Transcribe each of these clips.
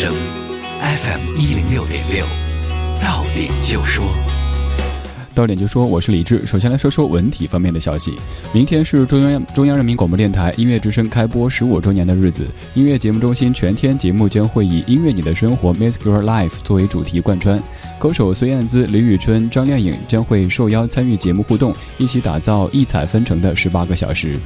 声，FM 一零六点六，到点就说。到点就说，我是李志。首先来说说文体方面的消息。明天是中央中央人民广播电台音乐之声开播十五周年的日子。音乐节目中心全天节目将会以“音乐你的生活 ”（Music Your Life） 作为主题贯穿。歌手孙燕姿、李宇春、张靓颖将会受邀参与节目互动，一起打造异彩纷呈的十八个小时。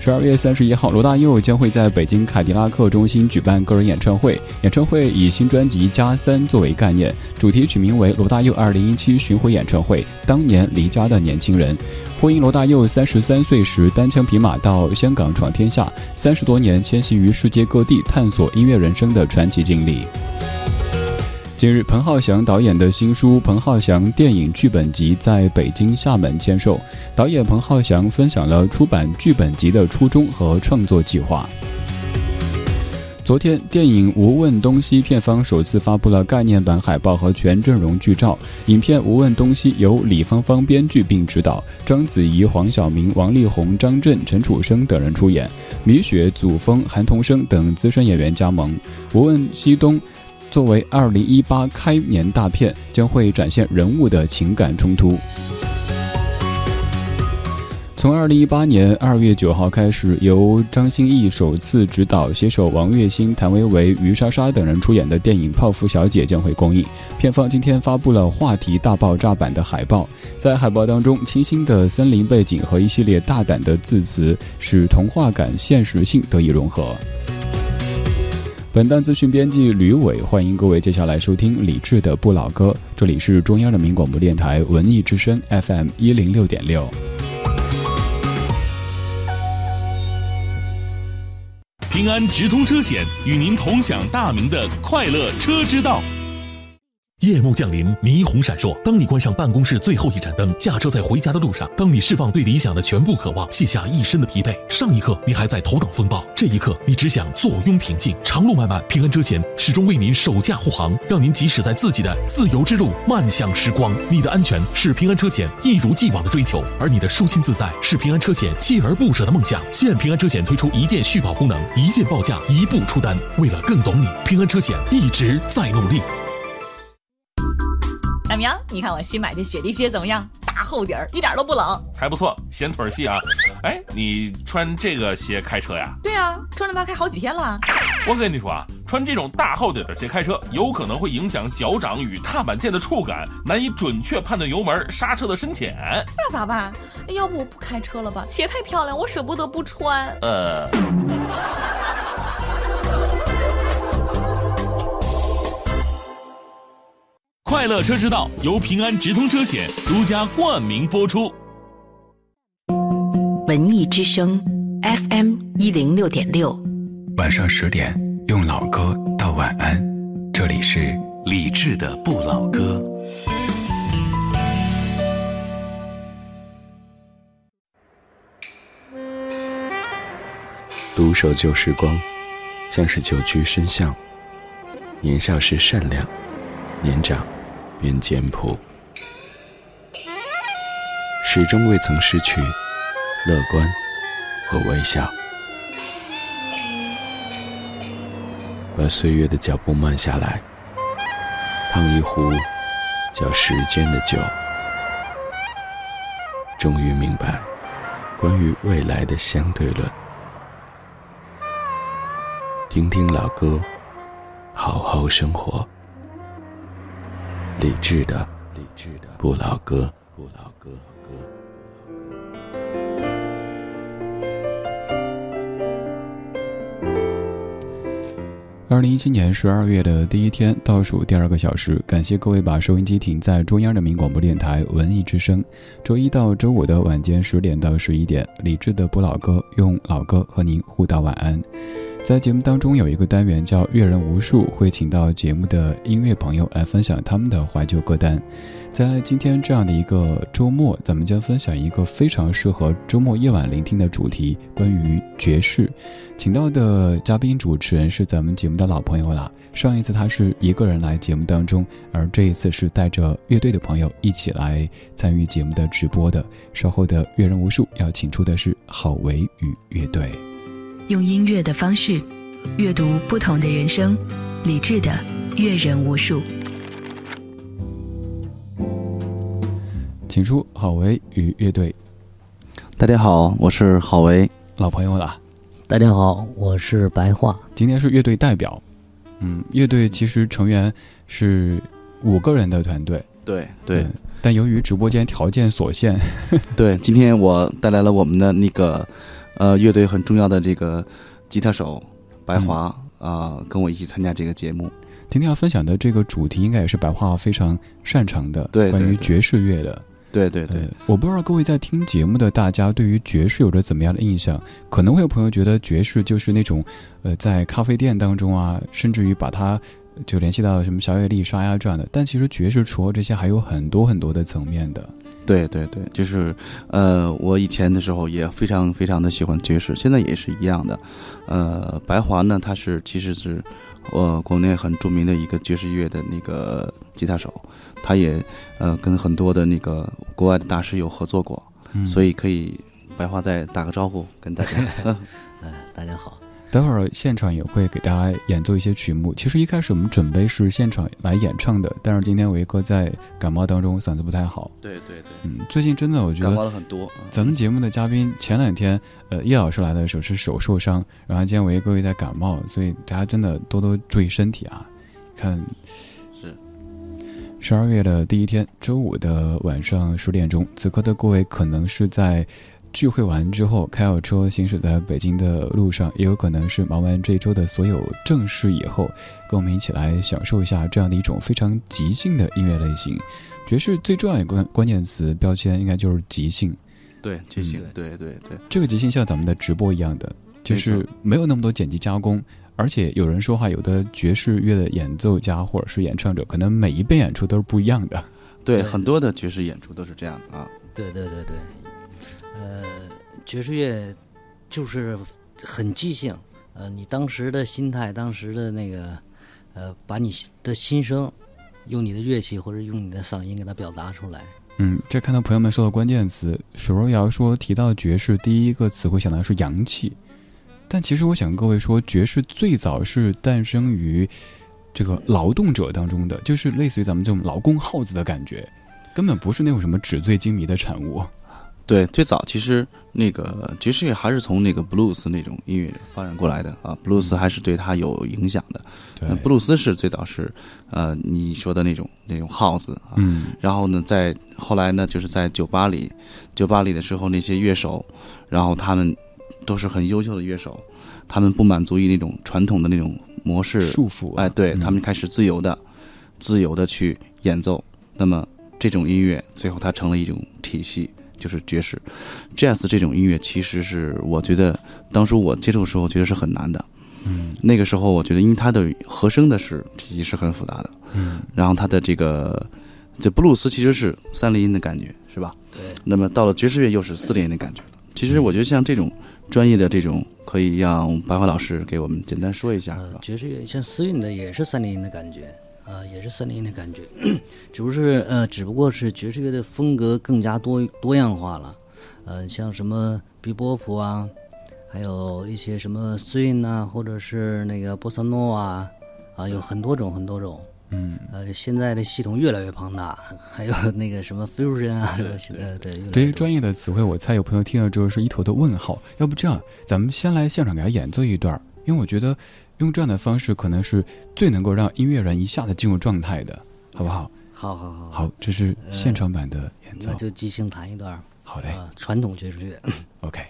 十二月三十一号，罗大佑将会在北京凯迪拉克中心举办个人演唱会。演唱会以新专辑《加三》作为概念，主题曲名为《罗大佑二零一七巡回演唱会》。当年离家的年轻人，呼应罗大佑三十三岁时单枪匹马到香港闯天下，三十多年迁徙于世界各地探索音乐人生的传奇经历。近日，彭浩翔导演的新书《彭浩翔电影剧本集》在北京、厦门签售。导演彭浩翔分享了出版剧本集的初衷和创作计划。昨天，电影《无问东西》片方首次发布了概念版海报和全阵容剧照。影片《无问东西》由李芳芳编剧并执导，章子怡、黄晓明、王力宏、张震、陈楚生等人出演，米雪、祖峰、韩童生等资深演员加盟。《无问西东》。作为二零一八开年大片，将会展现人物的情感冲突。从二零一八年二月九号开始，由张歆艺首次执导，携手王栎鑫、谭维维、于莎莎等人出演的电影《泡芙小姐》将会公映。片方今天发布了话题大爆炸版的海报，在海报当中，清新的森林背景和一系列大胆的字词，使童话感、现实性得以融合。本档资讯编辑吕伟，欢迎各位接下来收听李志的不老歌。这里是中央人民广播电台文艺之声 FM 一零六点六。平安直通车险与您同享大明的快乐车之道。夜幕降临，霓虹闪烁。当你关上办公室最后一盏灯，驾车在回家的路上，当你释放对理想的全部渴望，卸下一身的疲惫，上一刻你还在头等风暴，这一刻你只想坐拥平静。长路漫漫，平安车险始终为您守驾护航，让您即使在自己的自由之路漫向时光。你的安全是平安车险一如既往的追求，而你的舒心自在是平安车险锲而不舍的梦想。现平安车险推出一键续保功能，一键报价，一步出单。为了更懂你，平安车险一直在努力。大明，你看我新买这雪地靴怎么样？大厚底儿，一点都不冷，还不错，显腿细啊。哎，你穿这个鞋开车呀？对啊，穿着它开好几天了。我跟你说啊，穿这种大厚底的鞋开车，有可能会影响脚掌与踏板键的触感，难以准确判断油门、刹车的深浅。那咋办？要不我不开车了吧？鞋太漂亮，我舍不得不穿。呃。快乐车之道由平安直通车险独家冠名播出。文艺之声，FM 一零六点六，晚上十点用老歌道晚安。这里是李志的不老歌。独守旧时光，像是久居深巷。年少时善良，年长。便简朴，始终未曾失去乐观和微笑。把岁月的脚步慢下来，烫一壶叫时间的酒，终于明白关于未来的相对论。听听老歌，好好生活。理智的，理智的不老歌，不老歌，二零一七年十二月的第一天，倒数第二个小时，感谢各位把收音机停在中央人民广播电台文艺之声。周一到周五的晚间十点到十一点，理智的不老歌，用老歌和您互道晚安。在节目当中有一个单元叫“阅人无数”，会请到节目的音乐朋友来分享他们的怀旧歌单。在今天这样的一个周末，咱们将分享一个非常适合周末夜晚聆听的主题——关于爵士。请到的嘉宾主持人是咱们节目的老朋友了。上一次他是一个人来节目当中，而这一次是带着乐队的朋友一起来参与节目的直播的。稍后的“阅人无数”要请出的是郝维与乐队。用音乐的方式阅读不同的人生，理智的阅人无数。请出郝维与乐队。大家好，我是郝维，老朋友了。大家好，我是白桦。今天是乐队代表。嗯，乐队其实成员是五个人的团队。对对。但由于直播间条件所限，对，今天我带来了我们的那个呃乐队很重要的这个吉他手白华啊，跟我一起参加这个节目。今天要分享的这个主题，应该也是白华非常擅长的，对，关于爵士乐的。对对对，我不知道各位在听节目的大家对于爵士有着怎么样的印象？可能会有朋友觉得爵士就是那种，呃，在咖啡店当中啊，甚至于把它就联系到什么小野丽莎呀这样的。但其实爵士除了这些，还有很多很多的层面的。对对对，就是呃，我以前的时候也非常非常的喜欢爵士，现在也是一样的。呃，白华呢，他是其实是。呃，国内很著名的一个爵士乐的那个吉他手，他也呃跟很多的那个国外的大师有合作过，所以可以白华再打个招呼跟大家。嗯，大家好。待会儿现场也会给大家演奏一些曲目。其实一开始我们准备是现场来演唱的，但是今天维哥在感冒当中，嗓子不太好。对对对，嗯，最近真的我觉得感冒了很多。咱们节目的嘉宾前两天，呃，叶老师来的时候是手受伤，然后今天维哥又在感冒，所以大家真的多多注意身体啊。看，是十二月的第一天，周五的晚上十点钟，此刻的各位可能是在。聚会完之后，开好车行驶在北京的路上，也有可能是忙完这一周的所有正事以后，跟我们一起来享受一下这样的一种非常即兴的音乐类型。爵士最重要的关关键词标签应该就是即兴。对，即兴，对对对。这个即兴像咱们的直播一样的，就是没有那么多剪辑加工，而且有人说话，有的爵士乐的演奏家或者是演唱者，可能每一遍演出都是不一样的。对，很多的爵士演出都是这样的啊。对对对对。呃，爵士乐就是很即兴，呃，你当时的心态，当时的那个，呃，把你的心声用你的乐器或者用你的嗓音给它表达出来。嗯，这看到朋友们说的关键词，水若瑶说提到爵士，第一个词汇想到是洋气，但其实我想各位说，爵士最早是诞生于这个劳动者当中的，就是类似于咱们这种劳工号子的感觉，根本不是那种什么纸醉金迷的产物。对，最早其实那个爵士乐还是从那个布鲁斯那种音乐发展过来的啊，布鲁斯还是对他有影响的。对，布鲁斯是最早是，呃，你说的那种那种号子啊。嗯。然后呢，在后来呢，就是在酒吧里，酒吧里的时候，那些乐手，然后他们都是很优秀的乐手，他们不满足于那种传统的那种模式束缚，哎，对他们开始自由的、自由的去演奏。那么这种音乐最后它成了一种体系。就是爵士，jazz 这种音乐，其实是我觉得当初我接触的时候，觉得是很难的。嗯，那个时候我觉得，因为它的和声的是体系是很复杂的。嗯，然后它的这个这布鲁斯其实是三连音的感觉，是吧？对。那么到了爵士乐又是四连音的感觉其实我觉得像这种专业的这种，可以让白华老师给我们简单说一下。爵士乐像私韵的也是三连音的感觉。啊，也是森林的感觉，只不过是呃，只不过是爵士乐的风格更加多多样化了，呃，像什么比波普啊，还有一些什么 swing 啊，或者是那个波萨诺啊，啊，有很多种很多种，嗯，呃，现在的系统越来越庞大，还有那个什么 fusion 啊，对对，这些专业的词汇，我猜有朋友听了之后是一头的问号。要不这样，咱们先来现场给他演奏一段，因为我觉得。用这样的方式，可能是最能够让音乐人一下子进入状态的，好不好？好好好，好，这是现场版的演奏，那就即兴弹一段。好嘞，传统爵士乐。OK。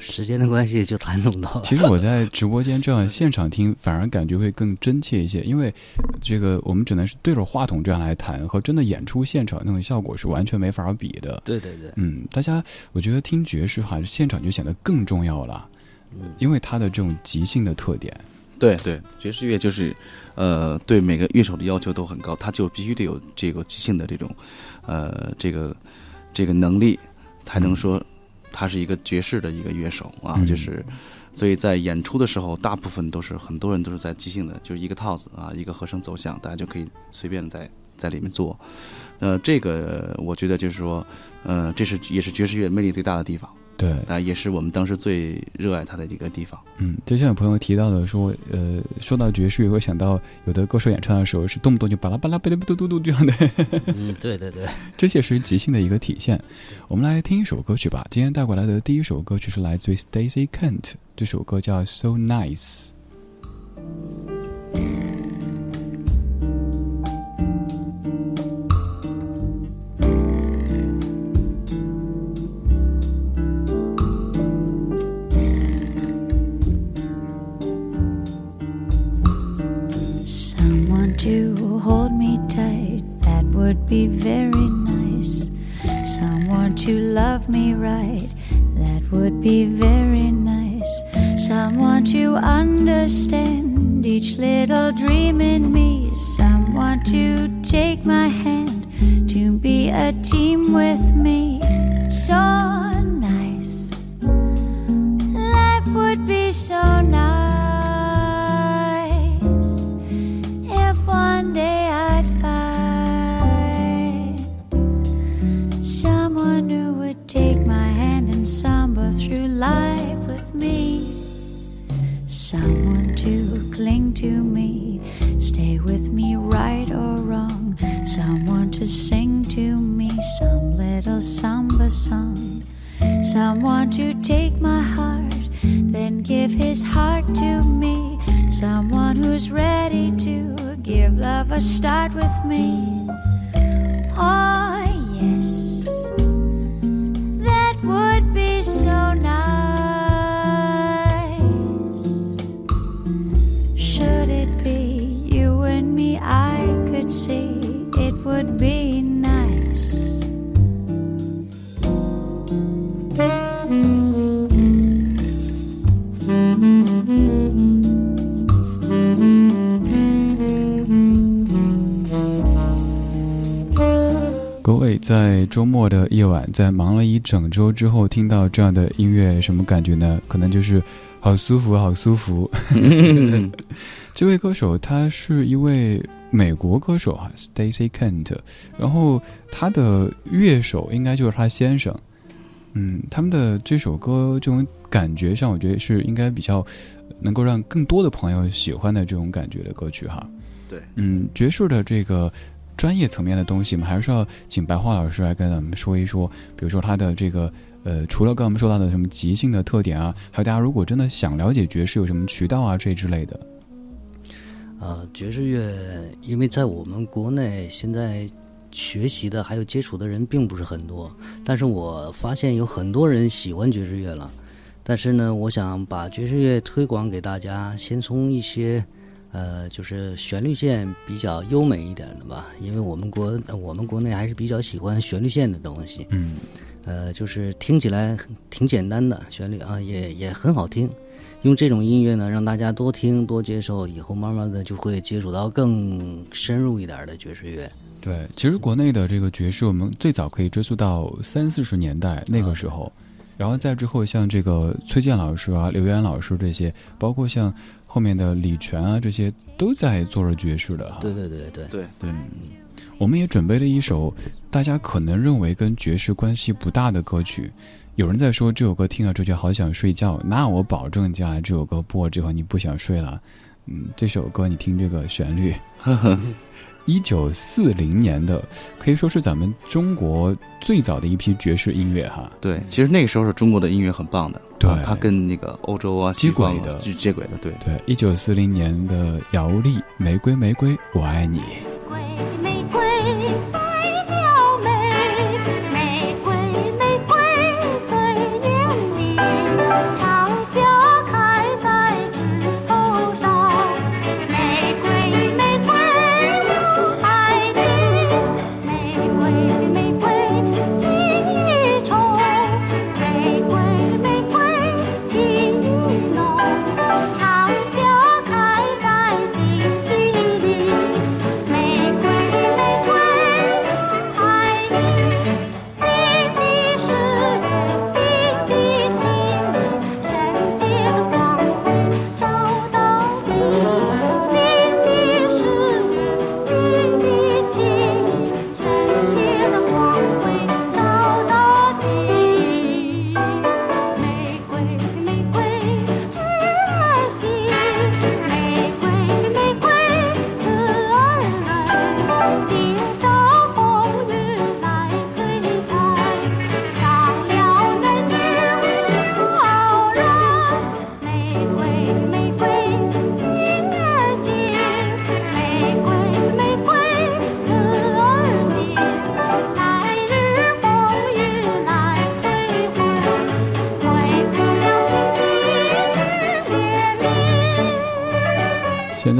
时间的关系就谈不到。其实我在直播间这样现场听，反而感觉会更真切一些，因为这个我们只能是对着话筒这样来谈，和真的演出现场那种效果是完全没法比的。对对对，嗯，大家我觉得听爵士还是现场就显得更重要了，因为它的这种即兴的特点。对对，爵士乐就是，呃，对每个乐手的要求都很高，他就必须得有这个即兴的这种，呃，这个这个能力，才能说。他是一个爵士的一个乐手啊，就是，所以在演出的时候，大部分都是很多人都是在即兴的，就是一个套子啊，一个和声走向，大家就可以随便在在里面做。呃，这个我觉得就是说，呃，这是也是爵士乐魅力最大的地方。对，啊，也是我们当时最热爱它的一个地方。嗯，就像有朋友提到的说，呃，说到爵士，会想到有的歌手演唱的时候是动不动就巴拉巴拉巴拉嘟嘟嘟这样的。嗯，对对对，这些是即兴的一个体现。我们来听一首歌曲吧。今天带过来的第一首歌曲是来自于 Stacy Kent，这首歌叫《So Nice》。的夜晚，在忙了一整周之后，听到这样的音乐，什么感觉呢？可能就是好舒服，好舒服。这位歌手，他是一位。美国歌手哈，Stacy Kent，然后他的乐手应该就是他先生，嗯，他们的这首歌这种感觉上，我觉得是应该比较能够让更多的朋友喜欢的这种感觉的歌曲哈。对，嗯，爵士的这个专业层面的东西，我们还是要请白桦老师来跟咱们说一说，比如说他的这个呃，除了刚我们说到的什么即兴的特点啊，还有大家如果真的想了解爵士，有什么渠道啊这之类的。呃，爵士乐，因为在我们国内现在学习的还有接触的人并不是很多，但是我发现有很多人喜欢爵士乐了。但是呢，我想把爵士乐推广给大家，先从一些呃，就是旋律线比较优美一点的吧，因为我们国我们国内还是比较喜欢旋律线的东西。嗯，呃，就是听起来挺简单的旋律啊，也也很好听。用这种音乐呢，让大家多听多接受，以后慢慢的就会接触到更深入一点的爵士乐。对，其实国内的这个爵士，我们最早可以追溯到三四十年代那个时候，然后再之后像这个崔健老师啊、刘源老师这些，包括像后面的李泉啊这些，都在做着爵士的。对对对对对对。我们也准备了一首大家可能认为跟爵士关系不大的歌曲。有人在说这首歌听了之后就好想睡觉，那我保证将来这首歌播了之后你不想睡了。嗯，这首歌你听这个旋律，一九四零年的，可以说是咱们中国最早的一批爵士音乐哈。对，其实那个时候是中国的音乐很棒的，对，它跟那个欧洲啊接轨的，接轨的，对对。一九四零年的姚丽，《玫瑰玫瑰我爱你》。现在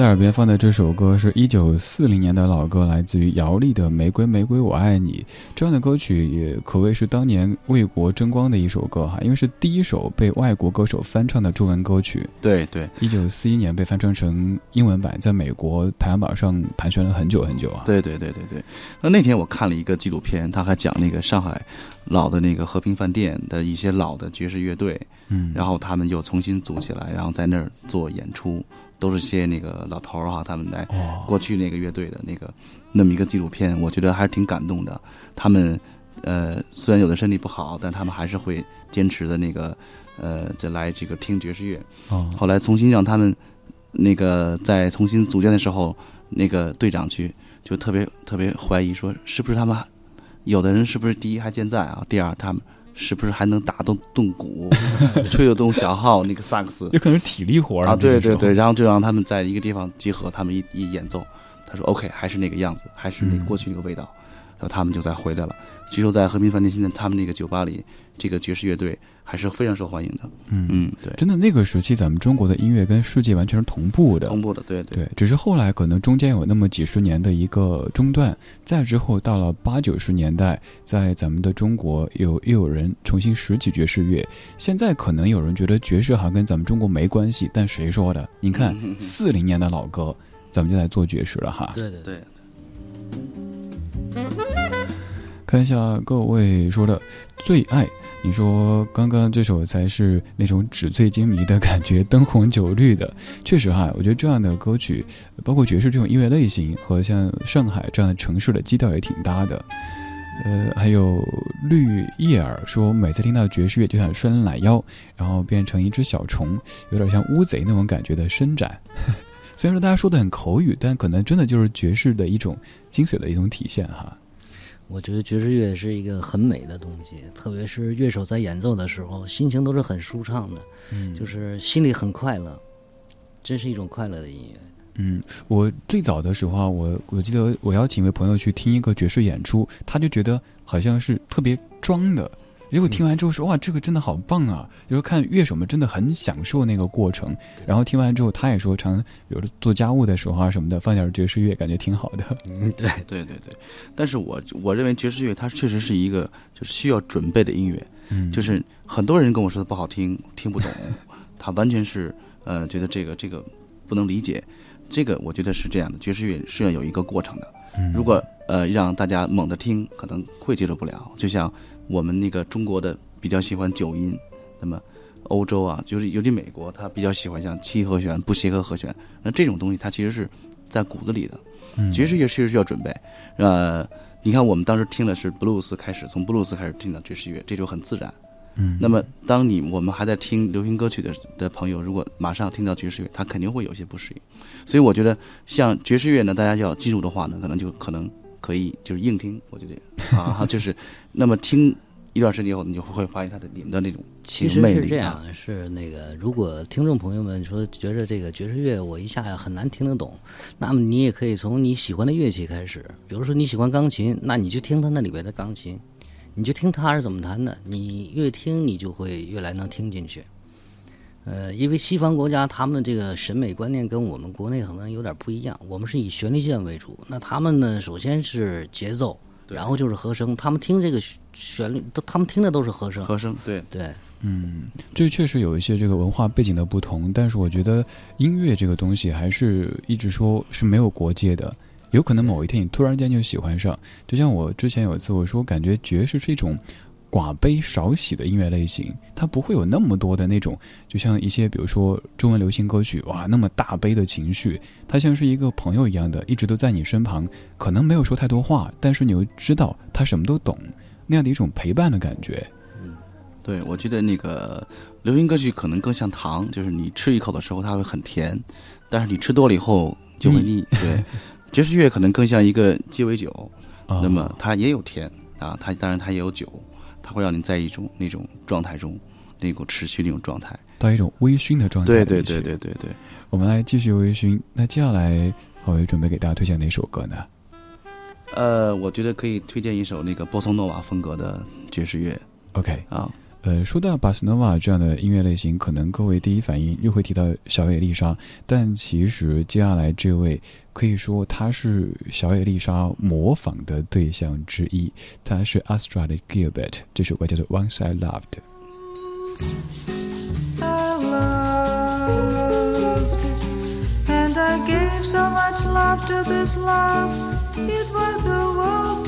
耳边放的这首歌是一九四零年的老歌，来自于姚丽的《玫瑰玫瑰我爱你》。这样的歌曲也可谓是当年为国争光的一首歌哈，因为是第一首被外国歌手翻唱的中文歌曲。对对，一九四一年被翻唱成英文版，在美国排行榜上盘旋了很久很久啊。对对对对对。那那天我看了一个纪录片，他还讲那个上海老的那个和平饭店的一些老的爵士乐队，嗯，然后他们又重新组起来，然后在那儿做演出。都是些那个老头儿哈，他们来过去那个乐队的那个那么一个纪录片，我觉得还是挺感动的。他们呃虽然有的身体不好，但他们还是会坚持的那个呃再来这个听爵士乐。后来重新让他们那个在重新组建的时候，那个队长去就特别特别怀疑说，是不是他们有的人是不是第一还健在啊？第二他们。是不是还能打动动鼓，吹得动小号那个萨克斯？有可能是体力活啊！对对对，然后就让他们在一个地方集合，他们一一演奏，他说 OK，还是那个样子，还是那过去那个味道，然后他们就再回来了。据说在和平饭店现在他们那个酒吧里，这个爵士乐队。还是非常受欢迎的，嗯嗯，对，真的那个时期，咱们中国的音乐跟世界完全是同步的，同步的，对对，只是后来可能中间有那么几十年的一个中断，再之后到了八九十年代，在咱们的中国有又有人重新拾起爵士乐，现在可能有人觉得爵士好像跟咱们中国没关系，但谁说的？你看四零年的老歌，咱们就在做爵士了哈，对对。对。看一下各位说的最爱。你说刚刚这首才是那种纸醉金迷的感觉，灯红酒绿的，确实哈，我觉得这样的歌曲，包括爵士这种音乐类型，和像上海这样的城市的基调也挺搭的。呃，还有绿叶儿说，每次听到爵士乐就想伸懒腰，然后变成一只小虫，有点像乌贼那种感觉的伸展。虽然说大家说的很口语，但可能真的就是爵士的一种精髓的一种体现哈。我觉得爵士乐是一个很美的东西，特别是乐手在演奏的时候，心情都是很舒畅的，嗯，就是心里很快乐，真是一种快乐的音乐。嗯，我最早的时候啊，我我记得我邀请一位朋友去听一个爵士演出，他就觉得好像是特别装的。结果听完之后说哇，这个真的好棒啊！就是看乐手们真的很享受那个过程。然后听完之后，他也说，常比如做家务的时候啊什么的，放点爵士乐，感觉挺好的。嗯，对对对对。但是我我认为爵士乐它确实是一个就是需要准备的音乐。嗯。就是很多人跟我说的不好听，听不懂，他完全是呃觉得这个这个不能理解。这个我觉得是这样的，爵士乐是要有一个过程的。嗯。如果呃让大家猛地听，可能会接受不了。就像。我们那个中国的比较喜欢九音，那么欧洲啊，就是尤其美国，他比较喜欢像七和弦、不协和和弦。那这种东西，它其实是在骨子里的。爵士乐确实需要准备。呃，你看我们当时听的是布鲁斯开始，从布鲁斯开始听到爵士乐，这就很自然。嗯。那么，当你我们还在听流行歌曲的的朋友，如果马上听到爵士乐，他肯定会有些不适应。所以我觉得，像爵士乐呢，大家要进入的话呢，可能就可能。可以就是硬听，我觉得啊，就是那么听一段时间以后，你就会发现它的里面的那种其实是这样，是那个如果听众朋友们说觉得这个爵士乐我一下很难听得懂，那么你也可以从你喜欢的乐器开始，比如说你喜欢钢琴，那你就听它那里边的钢琴，你就听它是怎么弹的，你越听你就会越来能听进去。呃，因为西方国家他们这个审美观念跟我们国内可能有点不一样，我们是以旋律线为主，那他们呢，首先是节奏，然后就是和声，他们听这个旋律都，他们听的都是和声，和声，对对，嗯，这确实有一些这个文化背景的不同，但是我觉得音乐这个东西还是一直说是没有国界的，有可能某一天你突然间就喜欢上，就像我之前有一次我说，感觉爵士是一种。寡悲少喜的音乐类型，它不会有那么多的那种，就像一些比如说中文流行歌曲，哇，那么大悲的情绪，它像是一个朋友一样的，一直都在你身旁，可能没有说太多话，但是你又知道他什么都懂，那样的一种陪伴的感觉。嗯，对，我觉得那个流行歌曲可能更像糖，就是你吃一口的时候它会很甜，但是你吃多了以后就会腻。对，爵士乐可能更像一个鸡尾酒，那么它也有甜啊，它当然它也有酒。它会让你在一种那种状态中，那种持续那种状态，到一种微醺的状态。对对对对对对。我们来继续微醺。那接下来，郝伟准备给大家推荐哪首歌呢？呃，我觉得可以推荐一首那个波松诺瓦风格的爵士乐。OK 啊，呃，说到巴斯诺瓦这样的音乐类型，可能各位第一反应又会提到小野丽莎，但其实接下来这位可以说他是小野丽莎模仿的对象之一，他是 Astrad Gilbert，这首歌叫做《Once I Loved》。To this love, it was the world.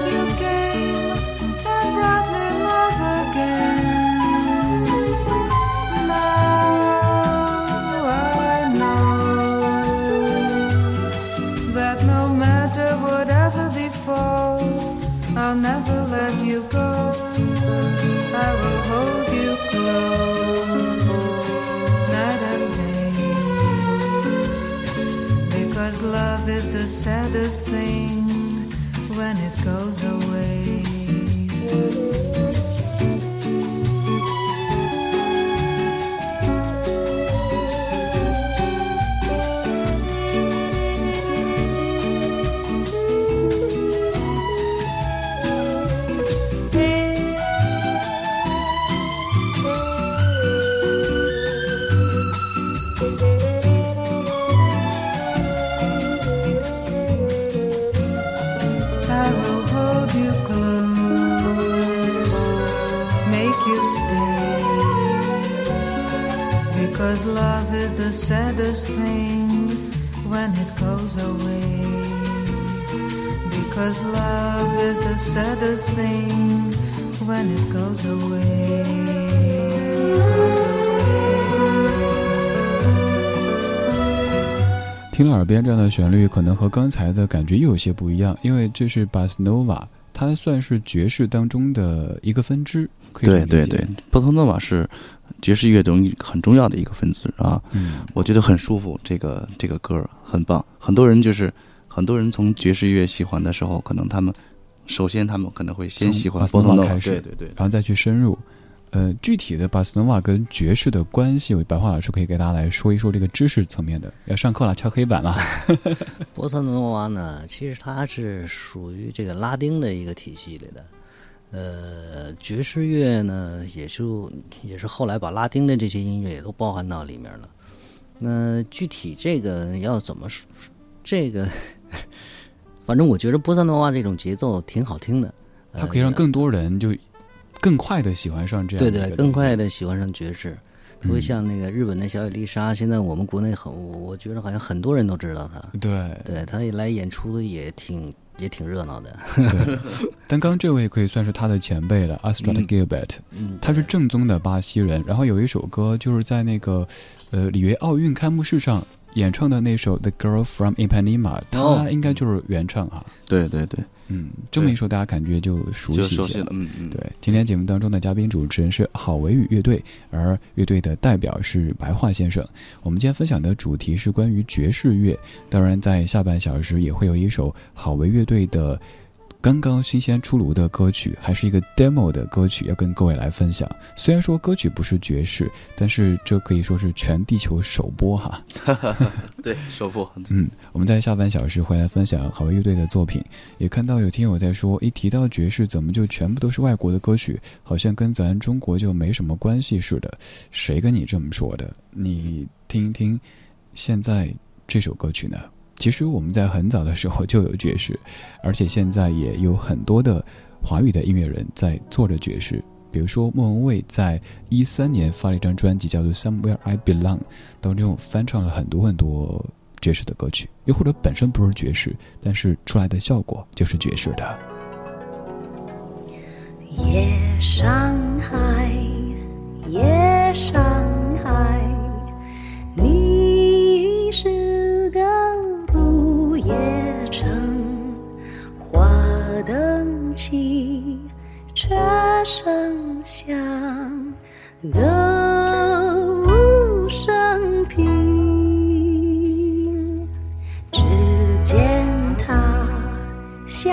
is the saddest thing when it goes away. Because love is the saddest thing when it goes away. Because love is the saddest thing when it goes away. Goes away. 听了耳边这样的旋律，可能和刚才的感觉又有些不一样，因为这是巴斯诺瓦，它算是爵士当中的一个分支，可以对对对，波托诺瓦是爵士乐中很重要的一个分支啊。嗯，我觉得很舒服，这个这个歌儿很棒。很多人就是很多人从爵士乐喜欢的时候，可能他们首先他们可能会先喜欢从波托诺瓦，对对对。然后再去深入。呃，具体的巴斯诺瓦跟爵士的关系，白话老师可以给大家来说一说这个知识层面的。要上课了，敲黑板了。波萨诺瓦呢，其实它是属于这个拉丁的一个体系里的。呃，爵士乐呢，也就也是后来把拉丁的这些音乐也都包含到里面了。那具体这个要怎么说？这个，反正我觉得波萨诺瓦这种节奏挺好听的。它可以让更多人就更快的喜欢上这样对对，更快东的喜欢上爵士。特别像那个日本的小野丽莎，现在我们国内很，我我觉得好像很多人都知道她。对对，她来演出也挺也挺热闹的。对，但刚这位可以算是他的前辈了，Astrad 嗯 Gilbert，嗯，他是正宗的巴西人。然后有一首歌就是在那个呃里约奥运开幕式上演唱的那首《The Girl from Ipanema》，哦。他应该就是原唱哈。对对对，嗯，这么一说，大家感觉就熟悉一些了，嗯嗯，对，今天节目当中的嘉宾主持人是郝维宇乐队，而乐队的代表是白桦先生。我们今天分享的主题是关于爵士乐，当然在下半小时也会有一首郝维乐队的刚刚新鲜出炉的歌曲，还是一个 demo 的歌曲，要跟各位来分享。虽然说歌曲不是爵士，但是这可以说是全地球首播哈。对，首播，嗯，我们在下半小时会来分享好乐乐队的作品，也看到有听友在说，一提到爵士，怎么就全部都是外国的歌曲，好像跟咱中国就没什么关系似的？谁跟你这么说的？你听一听，现在这首歌曲呢？其实我们在很早的时候就有爵士，而且现在也有很多的华语的音乐人在做着爵士。比如说，莫文蔚在一三年发了一张专辑，叫做《Somewhere I Belong》，当中翻唱了很多很多爵士的歌曲，又或者本身不是爵士，但是出来的效果就是爵士的。夜上海，夜上歌声响，歌舞升平，只见他笑。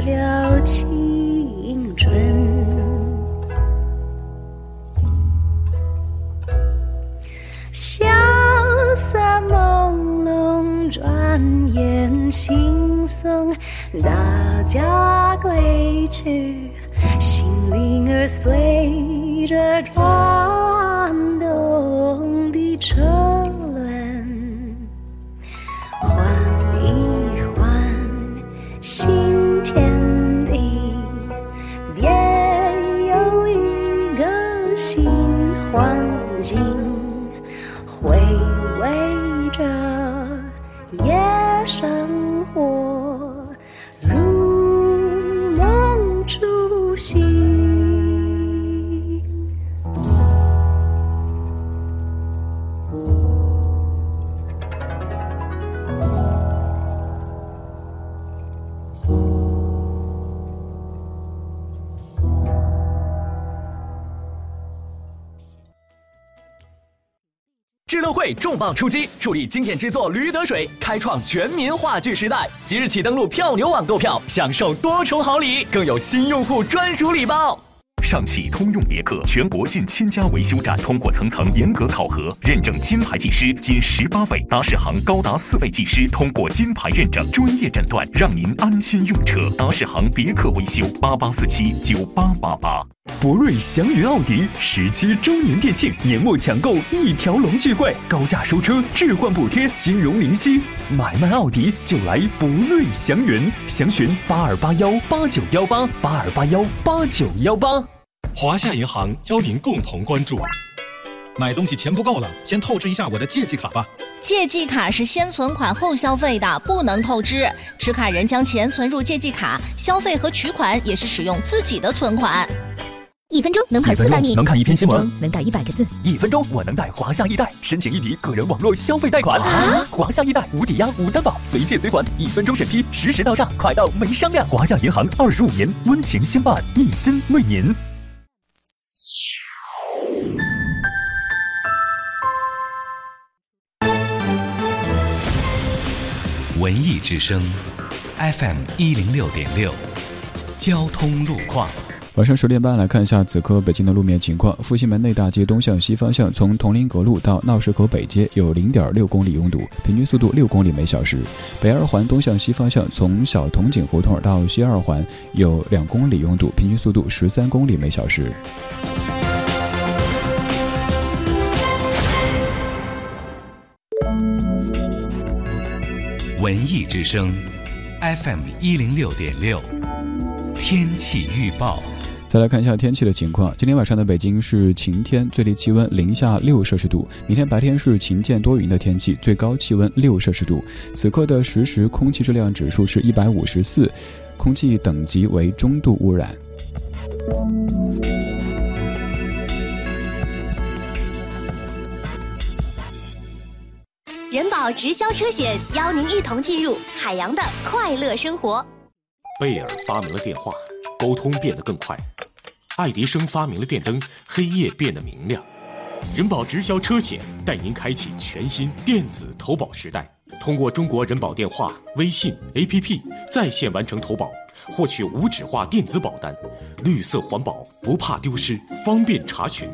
了青春。萧瑟朦胧，转眼惺忪，大家归去，心灵儿随着转重磅出击，助力经典之作《驴得水》，开创全民话剧时代。即日起登录票牛网购票，享受多重好礼，更有新用户专属礼包。上汽通用别克全国近千家维修站通过层层严格考核，认证金牌技师仅十八位，达世行高达四位技师通过金牌认证，专业诊断，让您安心用车。达世行别克维修八八四七九八八八。博瑞祥云奥迪十七周年店庆，年末抢购一条龙巨贵，高价收车，置换补贴，金融零息，买卖奥迪就来博瑞祥云，详询八二八幺八九幺八八二八幺八九幺八。华夏银行邀您共同关注。买东西钱不够了，先透支一下我的借记卡吧。借记卡是先存款后消费的，不能透支。持卡人将钱存入借记卡，消费和取款也是使用自己的存款。一分钟能跑四百米，能看一篇新闻一分钟能打一百个字。一分钟，我能在华夏易贷申请一笔个人网络消费贷款。华夏易贷无抵押、无担保，随借随还，一分钟审批，实时到账，快到没商量。华夏银行二十五年温情相伴，一心为您。文艺之声，FM 一零六点六，交通路况。晚上十点半来看一下此刻北京的路面情况。复兴门内大街东向西方向，从铜陵阁路到闹市口北街有零点六公里拥堵，平均速度六公里每小时。北二环东向西方向，从小铜井胡同到西二环有两公里拥堵，平均速度十三公里每小时。文艺之声，FM 一零六点六，天气预报。再来看一下天气的情况。今天晚上的北京是晴天，最低气温零下六摄氏度。明天白天是晴间多云的天气，最高气温六摄氏度。此刻的实时空气质量指数是一百五十四，空气等级为中度污染。人保直销车险邀您一同进入海洋的快乐生活。贝尔发明了电话，沟通变得更快；爱迪生发明了电灯，黑夜变得明亮。人保直销车险带您开启全新电子投保时代，通过中国人保电话、微信、APP 在线完成投保，获取无纸化电子保单，绿色环保，不怕丢失，方便查询。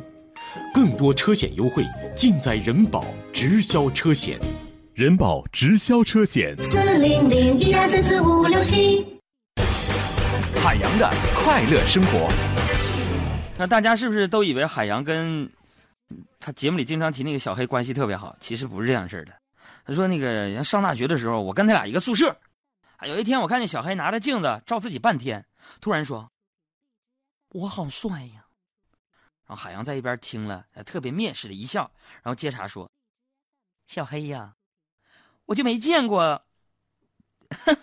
更多车险优惠尽在人保直销车险。人保直销车险，四零零一二三四五六七。海洋的快乐生活。那大家是不是都以为海洋跟他节目里经常提那个小黑关系特别好？其实不是这样式儿的。他说那个上大学的时候，我跟他俩一个宿舍。啊，有一天我看见小黑拿着镜子照自己半天，突然说：“我好帅呀。”海洋在一边听了，特别蔑视的一笑，然后接茬说：“小黑呀，我就没见过，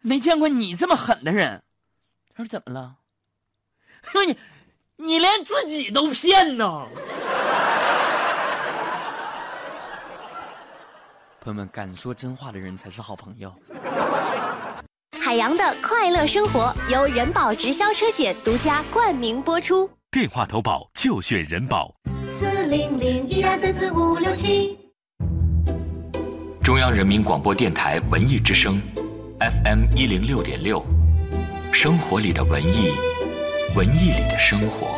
没见过你这么狠的人。”他说：“怎么了？” 说你，你连自己都骗呢！朋友们，敢说真话的人才是好朋友。海洋的快乐生活由人保直销车险独家冠名播出。电话投保就选人保。四零零一二三四五六七。中央人民广播电台文艺之声，FM 一零六点六，生活里的文艺，文艺里的生活。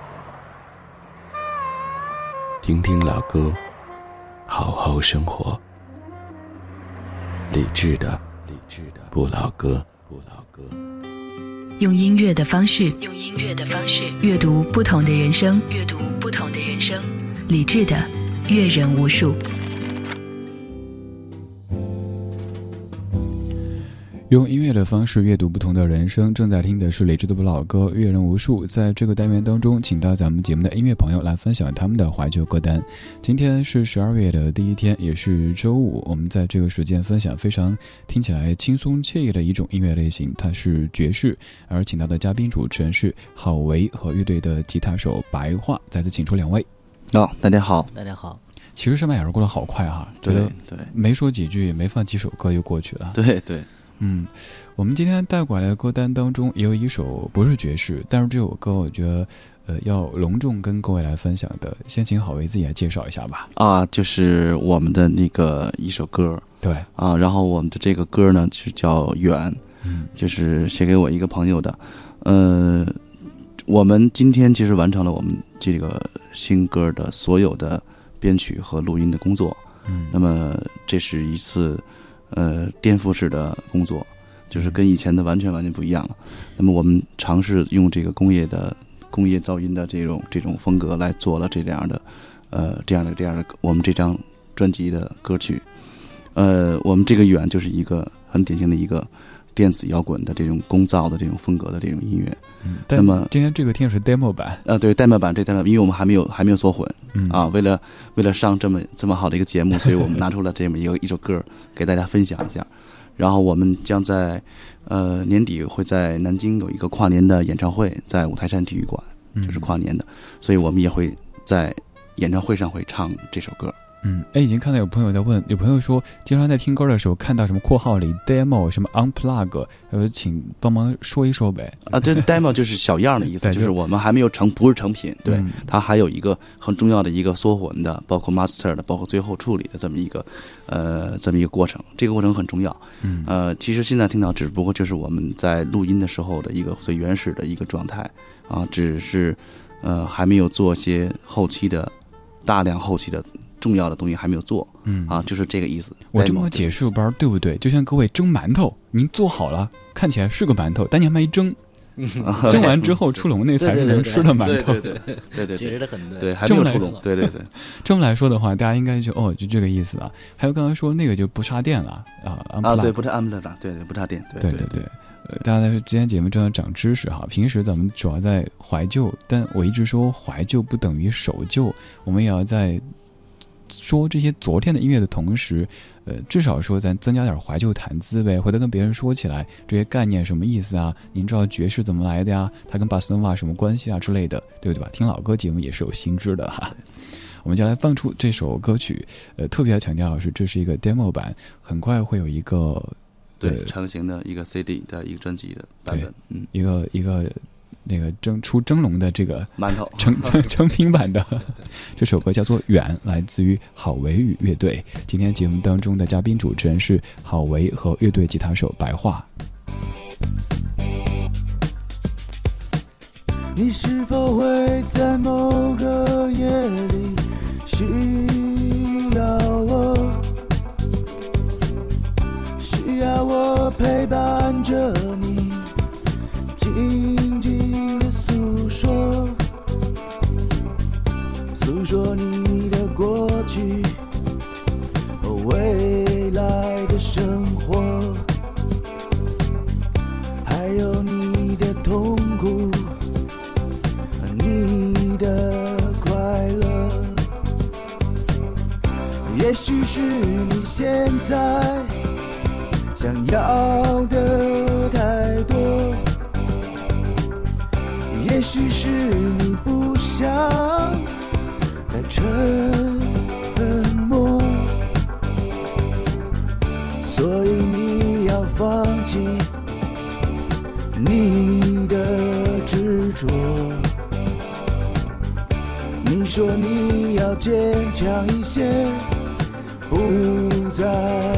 听听老歌，好好生活。理智的，理智的不老歌，不老歌。用音乐的方式，用音乐的方式阅读不同的人生，阅读不同的人生。理智的，阅人无数。用音乐的方式阅读不同的人生。正在听的是李志的不老歌，阅人无数。在这个单元当中，请到咱们节目的音乐朋友来分享他们的怀旧歌单。今天是十二月的第一天，也是周五。我们在这个时间分享非常听起来轻松惬意的一种音乐类型，它是爵士。而请到的嘉宾主持人是郝维和乐队的吉他手白桦。再次请出两位。哦，大家好，大家好。其实上半小时过得好快哈，对觉得对没说几句，没放几首歌就过去了。对对，嗯，我们今天带过来的歌单当中也有一首不是爵士，但是这首歌我觉得，呃，要隆重跟各位来分享的。先请郝维自己来介绍一下吧。啊，就是我们的那个一首歌，对。啊，然后我们的这个歌呢是叫《远》，嗯，就是写给我一个朋友的，呃，我们今天其实完成了我们这个新歌的所有的编曲和录音的工作，嗯。那么这是一次呃颠覆式的工作，就是跟以前的完全完全不一样了。那么我们尝试用这个工业的工业噪音的这种这种风格来做了这样的呃这样的这样的我们这张专辑的歌曲。呃，我们这个远就是一个很典型的一个电子摇滚的这种工造的这种风格的这种音乐。嗯，但那么今天这个听的是 demo 版，呃，对，demo 版这 demo，因为我们还没有还没有做混，嗯啊，为了为了上这么这么好的一个节目，所以我们拿出了这么一个一首歌给大家分享一下。然后我们将在呃年底会在南京有一个跨年的演唱会，在五台山体育馆，嗯就是跨年的，所以我们也会在演唱会上会唱这首歌。嗯，哎，已经看到有朋友在问，有朋友说，经常在听歌的时候看到什么括号里 demo 什么 unplug，呃，请帮忙说一说呗。啊，这 demo 就是小样的意思，就是我们还没有成，不是成品。对，嗯它还有一个很重要的一个缩混的，包括 master 的，包括最后处理的这么一个，呃，这么一个过程。这个过程很重要。嗯呃，其实现在听到只不过就是我们在录音的时候的一个最原始的一个状态啊，只是呃还没有做些后期的大量后期的重要的东西还没有做。嗯啊，就是这个意思。我这么解释，我不知道对不对？就像各位蒸馒头，您做好了，看起来是个馒头，但你还没蒸，蒸完之后出笼那才是能吃的馒头。对对对对对，解释的很对对，还没有出笼。对对对，这么来说的话，大家应该就哦，就这个意思啊。还有刚才说那个就不插电了啊啊，对，不是 m p l 的，对对，不插电，对对对对。呃，大家在今天节目正在长知识哈。平时咱们主要在怀旧，但我一直说怀旧不等于守旧，我们也要在说这些昨天的音乐的同时，呃，至少说咱增加点怀旧谈资呗，回头跟别人说起来这些概念什么意思啊？您知道爵士怎么来的呀？它跟巴斯诺瓦什么关系啊之类的，对不对吧？听老歌节目也是有心知的哈。我们就来放出这首歌曲，呃，特别要强调的是，这是一个 demo 版，很快会有一个对成型的一个 CD 的一个专辑的版本，嗯，一个一个那个蒸出蒸笼的这个馒头 成成成品版的 这首歌叫做《远》，来自于郝维与乐队。今天节目当中的嘉宾主持人是郝维和乐队吉他手白桦。你是否会在某个夜里需要我？需要我陪伴着你，静静的诉说，诉说你的过去和未来的生活，还有你的痛苦。你的快乐，也许是你现在想要的许是你不想再沉默，所以你要放弃你的执着。你说你要坚强一些，不再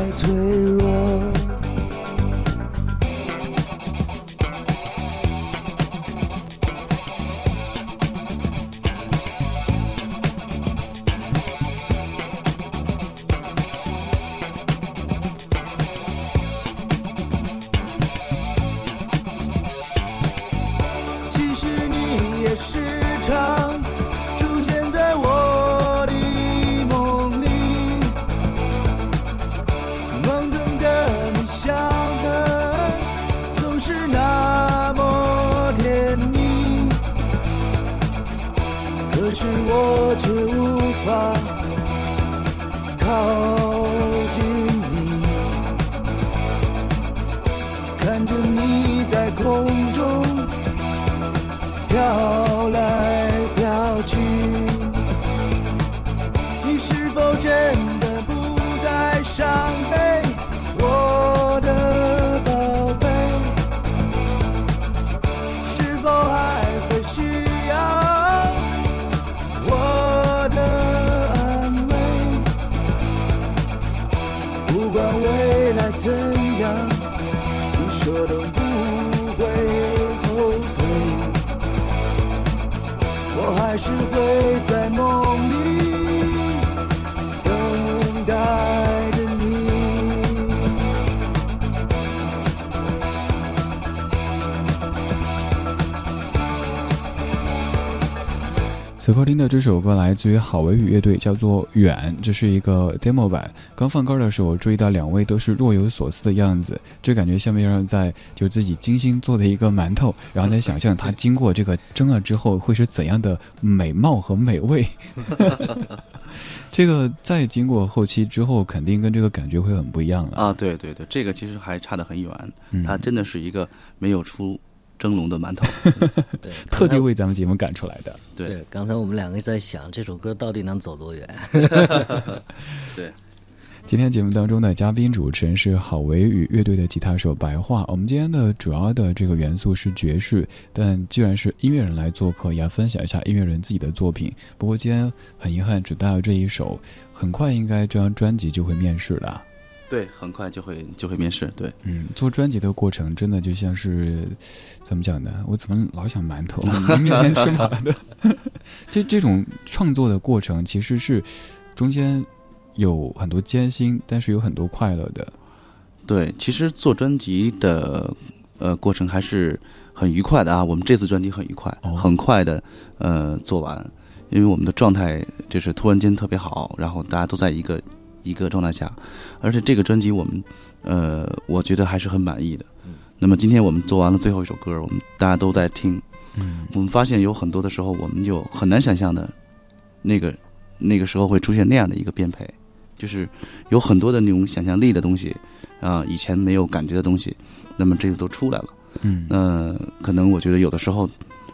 此刻听的这首歌来自于郝维宇乐队，叫做《远》，这是一个 demo 版。刚放歌的时候，注意到两位都是若有所思的样子，就感觉像不像在就自己精心做的一个馒头，然后在想象它经过这个蒸了之后会是怎样的美貌和美味。这个在经过后期之后，肯定跟这个感觉会很不一样了。啊，对对对，这个其实还差得很远，它真的是一个没有出蒸笼的馒头，对特地为咱们节目赶出来的。对，刚才我们两个在想这首歌到底能走多远。对。今天节目当中的嘉宾主持人是郝维与乐队的吉他手白桦。我们今天的主要的这个元素是爵士，但既然是音乐人来做客，也要分享一下音乐人自己的作品。不过今天很遗憾只带了这一首，很快应该这张专辑就会面世了。对，很快就会就会面试。对，嗯，做专辑的过程真的就像是怎么讲呢？我怎么老想馒头？明天吃馒头。这这种创作的过程其实是中间有很多艰辛，但是有很多快乐的。对，其实做专辑的呃过程还是很愉快的啊。我们这次专辑很愉快，很快的呃做完，因为我们的状态就是突然间特别好，然后大家都在一个一个状态下，而且这个专辑我们呃我觉得还是很满意的。那么今天我们做完了最后一首歌，我们大家都在听，嗯，我们发现有很多的时候，我们就很难想象的，那个那个时候会出现那样的一个编配，就是有很多的那种想象力的东西，啊、以前没有感觉的东西，那么这个都出来了。嗯那可能我觉得有的时候，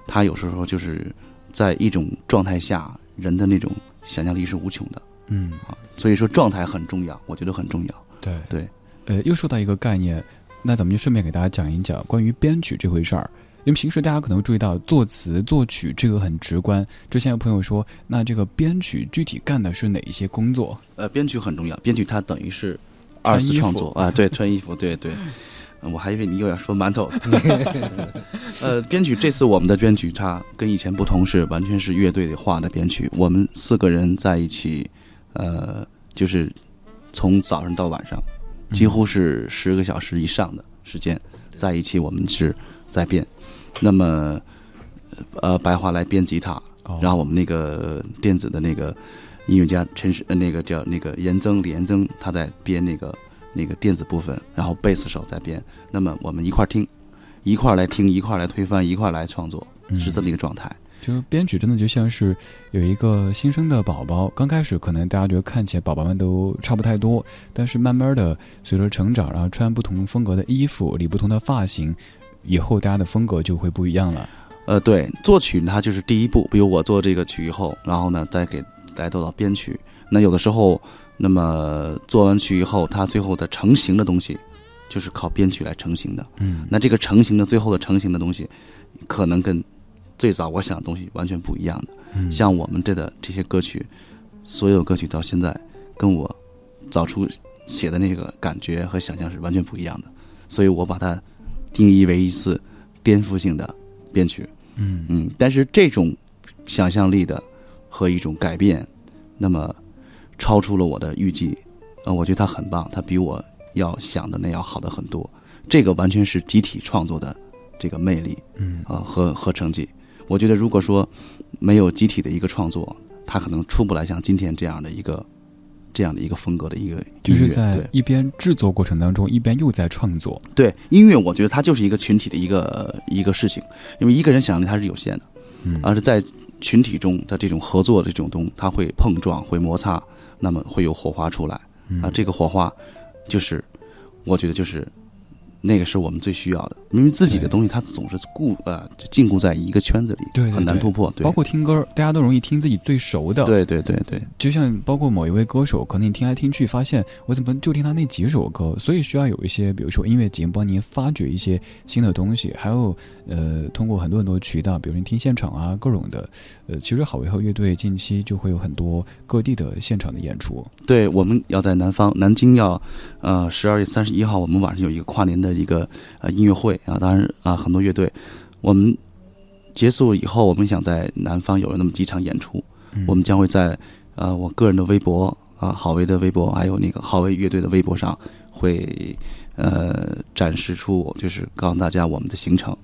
他有时候就是在一种状态下，人的那种想象力是无穷的。嗯啊，所以说状态很重要，我觉得很重要。对对，呃，又说到一个概念，那咱们就顺便给大家讲一讲关于编曲这回事儿。因为平时大家可能注意到作词作曲这个很直观，之前有朋友说，那这个编曲具体干的是哪一些工作？呃，编曲很重要，编曲它等于是二次创作啊，对，穿衣服，对对。我还以为你又要说馒头。呃，编曲这次我们的编曲它跟以前不同，是完全是乐队画的编曲。我们四个人在一起，呃，就是从早上到晚上，几乎是十个小时以上的时间在一起，我们是在编。那么，呃，白华来编吉他，然后我们那个电子的那个音乐家陈世，呃那个叫那个严增李严增，他在编那个那个电子部分，然后贝斯手在编。那么我们一块儿听，一块儿来听，一块儿来推翻，一块儿来创作，是这么一个状态。就是编曲真的就像是有一个新生的宝宝，刚开始可能大家觉得看起来宝宝们都差不太多，但是慢慢的随着成长，然后穿不同风格的衣服，理不同的发型，以后大家的风格就会不一样了。呃，对，作曲它就是第一步，比如我做这个曲以后，然后呢再给大家做到编曲。那有的时候，那么做完曲以后，它最后的成型的东西，就是靠编曲来成型的。嗯，那这个成型的最后的成型的东西，可能跟最早我想的东西完全不一样的。嗯像我们这的这些歌曲，所有歌曲到现在跟我早初写的那个感觉和想象是完全不一样的，所以我把它定义为一次颠覆性的编曲。嗯嗯，但是这种想象力的和一种改变，那么超出了我的预计，呃，我觉得它很棒，它比我要想的那要好的很多。这个完全是集体创作的这个魅力，嗯啊、和和成绩。我觉得如果说没有集体的一个创作，它可能出不来像今天这样的一个这样的一个风格的一个音乐。就是在对一边制作过程当中，一边又在创作。对音乐，我觉得它就是一个群体的一个一个事情，因为一个人想象力它是有限的，嗯而是在群体中的这种合作的这种东，它会碰撞、会摩擦，那么会有火花出来嗯啊。这个火花，就是我觉得就是那个是我们最需要的，因为自己的东西它总是固呃禁锢在一个圈子里，对对对很难突破。对，包括听歌，大家都容易听自己最熟的。对对对对，就像包括某一位歌手，可能你听来听去，发现我怎么就听他那几首歌，所以需要有一些，比如说音乐节目帮您发掘一些新的东西，还有呃，通过很多很多渠道，比如说你听现场啊，各种的。呃，其实好维和乐队近期就会有很多各地的现场的演出。对，我们要在南方，南京要，呃，十二月三十一号，我们晚上有一个跨年的一个呃音乐会啊，当然啊，很多乐队，我们结束以后，我们想在南方有那么几场演出，嗯。我们将会在呃我个人的微博啊，郝威的微博，还有那个郝威乐队的微博上，会呃展示出，就是告诉大家我们的行程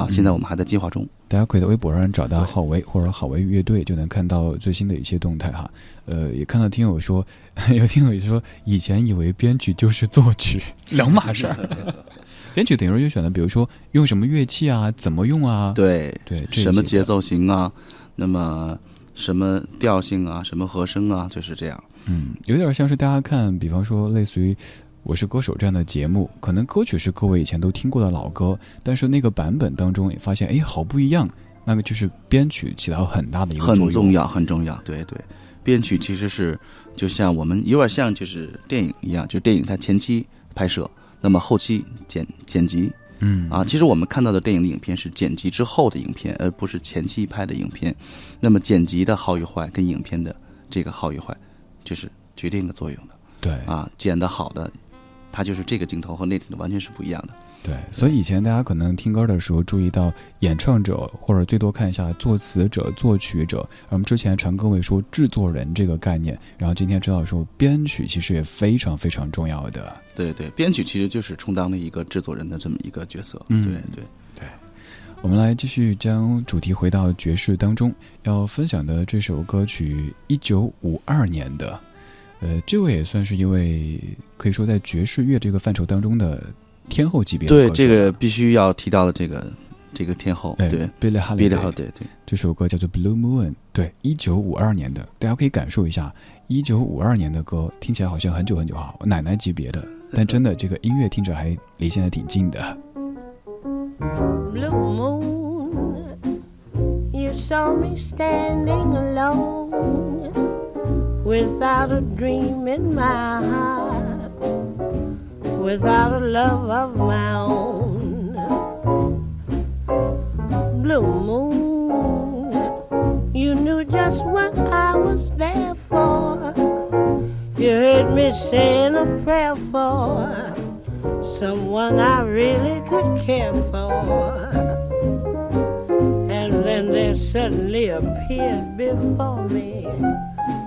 啊，现在我们还在计划中。大家可以在微博上找到郝维或者郝维乐队，就能看到最新的一些动态哈。呃，也看到听友说，有听友说以前以为编曲就是作曲 两码事儿。编曲等于说就选的，比如说用什么乐器啊，怎么用啊？对对，什么节奏型啊，那么什么调性啊，什么和声啊，就是这样。嗯，有点像是大家看，比方说类似于《我是歌手》这样的节目，可能歌曲是各位以前都听过的老歌，但是那个版本当中也发现，哎，好不一样。那个就是编曲起到很大的一个作用，很重要，很重要。对对，编曲其实是就像我们有点像就是电影一样，就电影它前期拍摄，那么后期剪剪辑。嗯啊，其实我们看到的电影的影片是剪辑之后的影片，而不是前期拍的影片。那么剪辑的好与坏跟影片的这个好与坏，就是决定的作用的。对啊，剪的好的，它就是这个镜头和那镜头完全是不一样的。对，所以以前大家可能听歌的时候注意到演唱者，或者最多看一下作词者、作曲者。而我们之前常各位说制作人这个概念，然后今天知道说编曲其实也非常非常重要的。对对，编曲其实就是充当了一个制作人的这么一个角色。嗯对对对。我们来继续将主题回到爵士当中，要分享的这首歌曲，一九五二年的，呃，这位也算是一位可以说在爵士乐这个范畴当中的天后级别的歌对，手这个必须要提到的这个这个天后，哎对，Billie Holiday，Billie Holiday，对，这首歌叫做《Blue Moon》，对，一九五二年的，大家可以感受一下，一九五二年的歌听起来好像很久很久哈，我奶奶级别的，但真的这个音乐听着还离现在挺近的。Blue moon, you saw me standing alone without a dream in my heart, without a love of my own. Blue moon, you knew just what I was there for. You heard me saying a prayer for someone I really could care for. And then there suddenly appeared before me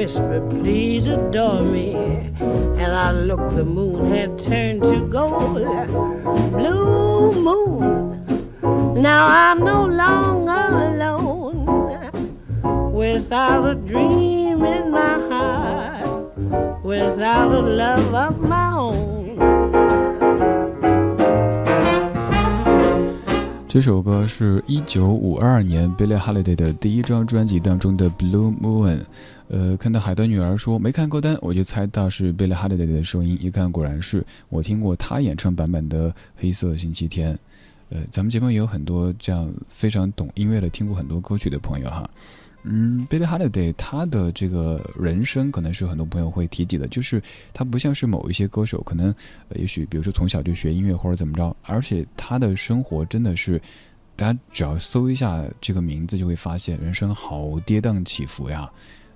Whisper, Please adore me. And I looked, the moon had turned to gold. Blue moon, now I'm no longer alone. Without a dream in my heart, without a love of my own. 这首歌是一九五二年 Billie Holiday 的第一张专辑当中的《Blue Moon》。呃，看到海的女儿说没看歌单，我就猜到是 Billie Holiday 的声音，一看果然是我听过她演唱版本的《黑色星期天》。呃，咱们节目也有很多这样非常懂音乐的，听过很多歌曲的朋友哈。嗯，Billie Holiday 她的这个人生可能是很多朋友会提及的，就是她不像是某一些歌手，可能、也许比如说从小就学音乐或者怎么着，而且她的生活真的是，大家只要搜一下这个名字就会发现，人生好跌宕起伏呀，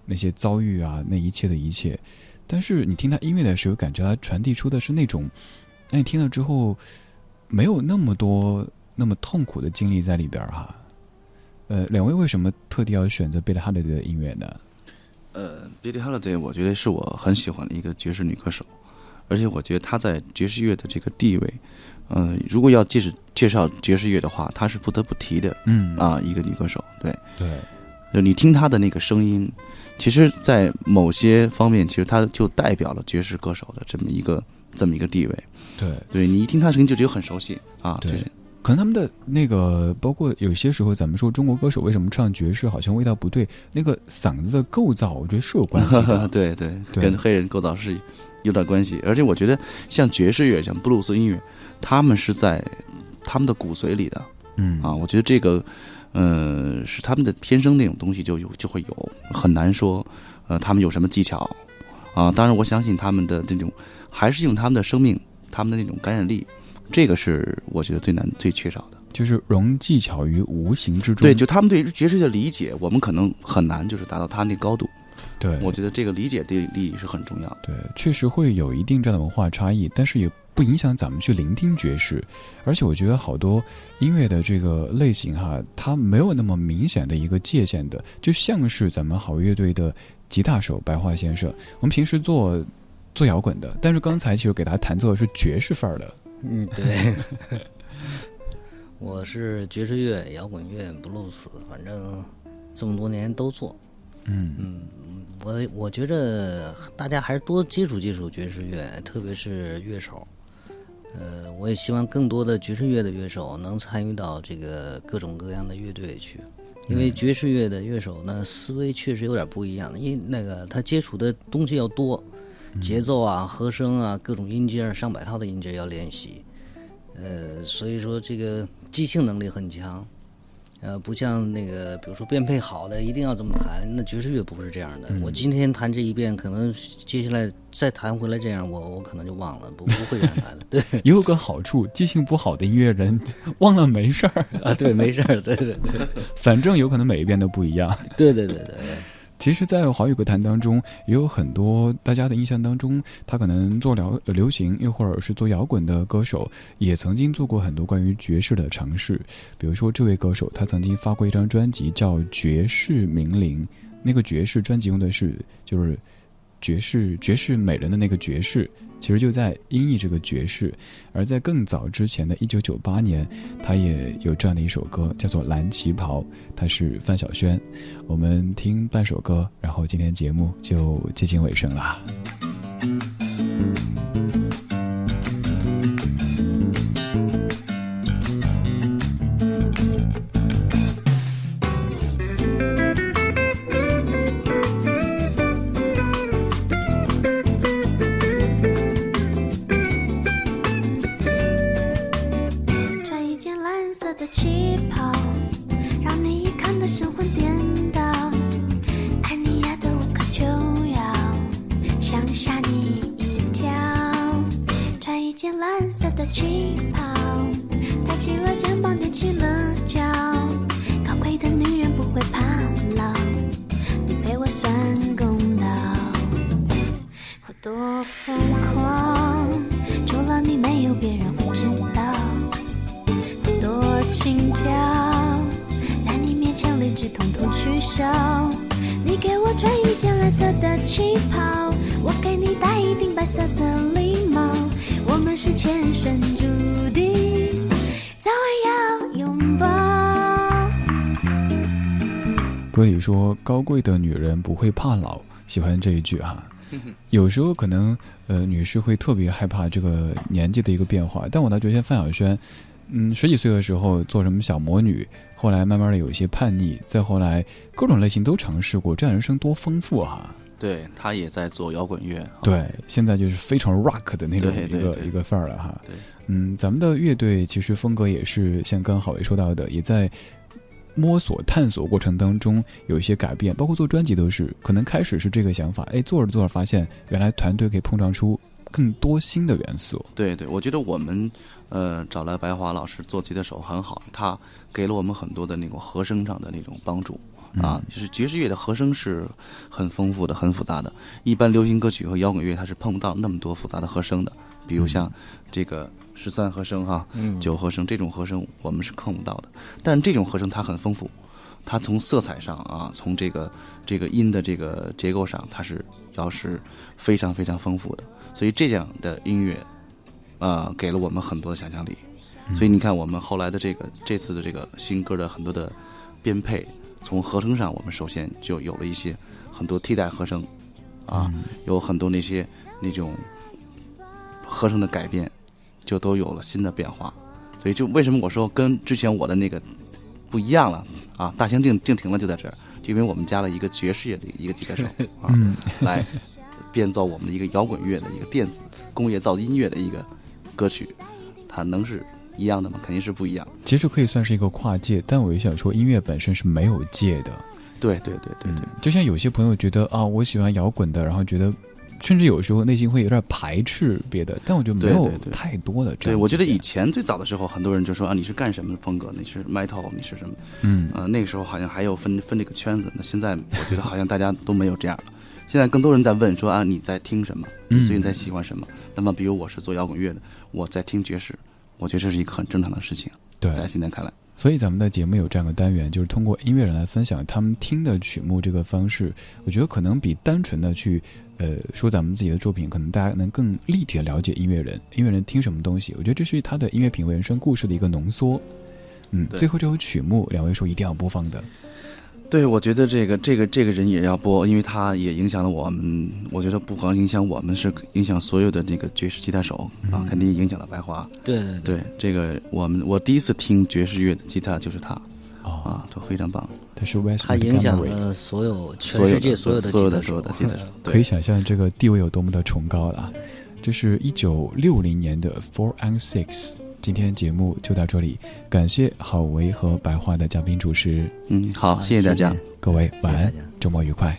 那些遭遇啊，那一切的一切。但是你听他音乐的时候，感觉他传递出的是那种，那你听了之后，没有那么多那么痛苦的经历在里边儿哈。呃，两位为什么特地要选择 Billie Holiday 的音乐呢？呃，Billie Holiday 我觉得是我很喜欢的一个爵士女歌手，而且我觉得她在爵士乐的这个地位，呃，如果要介绍介绍爵士乐的话，她是不得不提的，嗯啊，一个女歌手，对对，就你听他的那个声音，其实，在某些方面，其实他就代表了爵士歌手的这么一个这么一个地位，对，对你一听他声音就觉得很熟悉啊，对就是可能他们的那个，包括有些时候，咱们说中国歌手为什么唱爵士好像味道不对，那个嗓子的构造，我觉得是有关系的。对 对，对跟黑人构造是有点关系。而且我觉得，像爵士乐、像布鲁斯音乐，他们是在他们的骨髓里的。嗯啊，我觉得这个，呃，是他们的天生那种东西就有就会有，很难说，呃，他们有什么技巧啊？当然，我相信他们的这种还是用他们的生命、他们的那种感染力，这个是我觉得最难、最缺少的。就是融技巧于无形之中。对，就他们对于爵士乐的理解，我们可能很难就是达到他那高度。对，我觉得这个理解对力是很重要的。对，确实会有一定这样的文化差异，但是也不影响咱们去聆听爵士。而且我觉得好多音乐的这个类型哈，它没有那么明显的一个界限的，就像是咱们好乐队的吉他手白桦先生，我们平时做做摇滚的，但是刚才其实给他弹奏的是爵士范儿的。嗯，对。我是爵士乐、摇滚乐、布鲁斯，反正这么多年都做。嗯嗯，我我觉着大家还是多接触接触爵士乐，特别是乐手。呃，我也希望更多的爵士乐的乐手能参与到这个各种各样的乐队去，因为爵士乐的乐手呢，思维确实有点不一样，因那个他接触的东西要多，节奏啊、和声啊、各种音阶，上百套的音阶要练习，呃，所以说这个即兴能力很强。呃，不像那个，比如说变配好的一定要这么弹，那爵士乐不是这样的。我今天弹这一遍，可能接下来再弹回来这样，我我可能就忘了，不不会这样弹了。对，也有个好处，记性不好的音乐人忘了没事儿啊，对，没事儿，对对对，反正有可能每一遍都不一样。对对对对。其实，在华语歌坛当中，也有很多大家的印象当中，他可能做了流行，又或者是做摇滚的歌手，也曾经做过很多关于爵士的尝试。比如说，这位歌手他曾经发过一张专辑叫《爵士名伶》，那个爵士专辑用的是就是爵士爵士美人的那个爵士，其实就在音译这个爵士。而在更早之前的一九九八年，他也有这样的一首歌，叫做《蓝旗袍》，他是范晓萱。我们听半首歌，然后今天节目就接近尾声啦。色的旗袍，让你看得神魂颠倒。爱你爱得无可救药，想吓你一跳。穿一件蓝色的旗袍，抬起了肩膀，踮起了脚。高贵的女人不会怕老，你陪我算公道。我多疯狂，除了你没有别人会知道。我多轻佻，在你面前理智统统取消。你给我穿一件蓝色的旗袍，我给你戴一顶白色的礼帽。我们是前生注定，早晚要拥抱。歌里说：“高贵的女人不会怕老。”喜欢这一句哈。有时候可能呃，女士会特别害怕这个年纪的一个变化，但我倒觉得范晓萱，嗯，十几岁的时候做什么小魔女，后来慢慢的有一些叛逆，再后来各种类型都尝试过，这样人生多丰富哈。对他也在做摇滚乐，对，现在就是非常 rock 的那种一个一个范儿了哈。对，嗯，咱们的乐队其实风格也是像刚好伟说到的，也在摸索探索过程当中有一些改变，包括做专辑都是，可能开始是这个想法，哎，做着做着发现原来团队可以碰撞出更多新的元素。对对，我觉得我们呃找来白华老师做吉他手很好，他给了我们很多的那种和声上的那种帮助啊。就是爵士乐的和声是很丰富的、很复杂的，一般流行歌曲和摇滚乐它是碰不到那么多复杂的和声的。比如像这个十三和声哈、嗯九和声这种和声我们是碰不到的，但这种和声它很丰富。它从色彩上啊，从这个这个音的这个结构上，它是要是非常非常丰富的，所以这样的音乐，呃，给了我们很多的想象力。所以你看，我们后来的这个这次的这个新歌的很多的编配，从和声上，我们首先就有了一些很多替代和声，啊，有很多那些那种和声的改变，就都有了新的变化。所以就为什么我说跟之前我的那个不一样了啊？大兴定定停了就在这儿，就因为我们加了一个爵士乐的一个吉他手 啊，嗯来编造我们的一个摇滚乐的一个电子工业造音乐的一个歌曲，它能是一样的吗？肯定是不一样。其实可以算是一个跨界，但我也想说，音乐本身是没有界的。对对对对对，就像有些朋友觉得啊，我喜欢摇滚的，然后觉得，甚至有时候内心会有点排斥别的，但我觉得没有对对对太多的这对，样。我觉得以前最早的时候，很多人就说啊，你是干什么风格？你是 metal，你是什么？嗯呃，那个时候好像还有分分这个圈子。那现在我觉得好像大家都没有这样了。现在更多人在问说啊，你在听什么？嗯你最近在喜欢什么？那么，比如我是做摇滚乐的，我在听爵士，我觉得这是一个很正常的事情。对在现在看来，所以咱们的节目有这样的单元，就是通过音乐人来分享他们听的曲目这个方式，我觉得可能比单纯的去，呃，说咱们自己的作品，可能大家能更立体的了解音乐人，音乐人听什么东西。我觉得这是他的音乐品味、人生故事的一个浓缩。嗯，最后这首曲目，两位说一定要播放的。对，我觉得这个这个这个人也要播，因为他也影响了我们。我觉得不光影响我们，是影响所有的那个爵士吉他手啊，肯定影响了白华。对对对，这个我们我第一次听爵士乐的吉他就是他，啊，都非常棒。他是 West，他影响了所有全世界所有的所有的所有的吉他手，可以想象这个地位有多么的崇高了。这是一九六零年的 Four and Six。今天节目就到这里，感谢郝维和白桦的嘉宾主持。嗯，好，谢谢大家，各位晚安，周末愉快。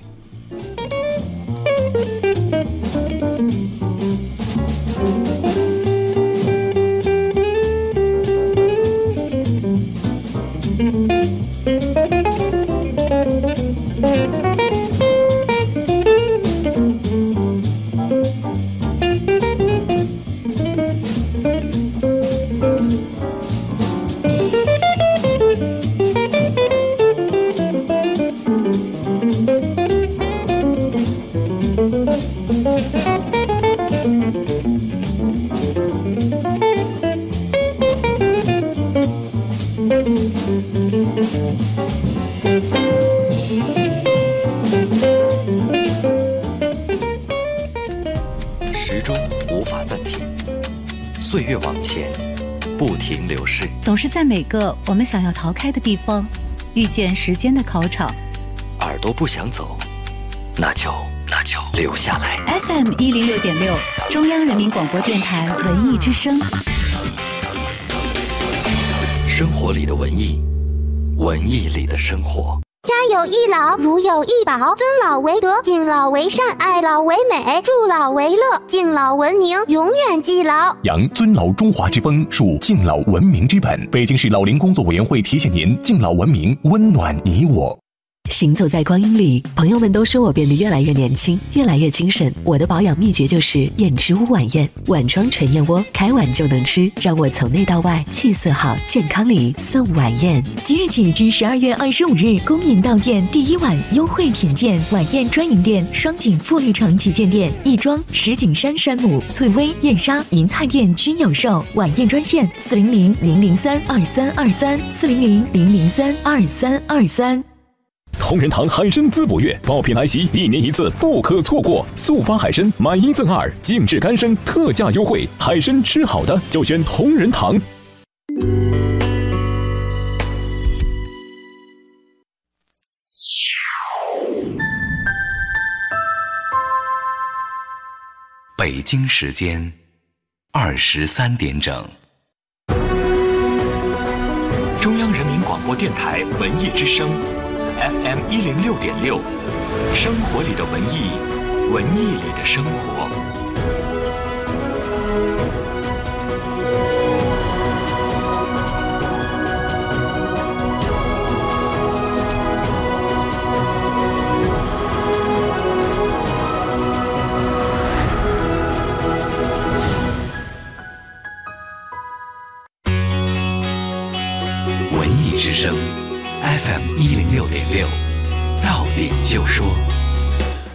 总是在每个我们想要逃开的地方，遇见时间的考场。耳朵不想走，那就那就留下来。FM 一零六点六，中央人民广播电台文艺之声。生活里的文艺，文艺里的生活。有一老，如有一宝，尊老为德，敬老为善，爱老为美，助老为乐，敬老文明，永远记牢。扬尊老中华之风，树敬老文明之本。北京市老龄工作委员会提醒您：敬老文明，温暖你我。行走在光阴里，朋友们都说我变得越来越年轻，越来越精神。我的保养秘诀就是燕之屋晚宴，晚装纯燕窝，开碗就能吃，让我从内到外气色好，健康里送晚宴。即日起至十二月二十五日，恭迎到店第一晚优惠品鉴晚宴专营店双井富力城旗舰店、亦庄、石景山山姆、翠微、燕莎、银泰店均有售。晚宴专线：四零零零零三二三二三四零零零零三二三二三。同仁堂海参滋补月爆品来袭，一年一次，不可错过。速发海参买一赠二，静置干参特价优惠。海参吃好的就选同仁堂。北京时间二十三点整。中央人民广播电台文艺之声。FM 一零六点六，生活里的文艺，文艺里的生活。文艺之声。FM 一六点六，到点就说，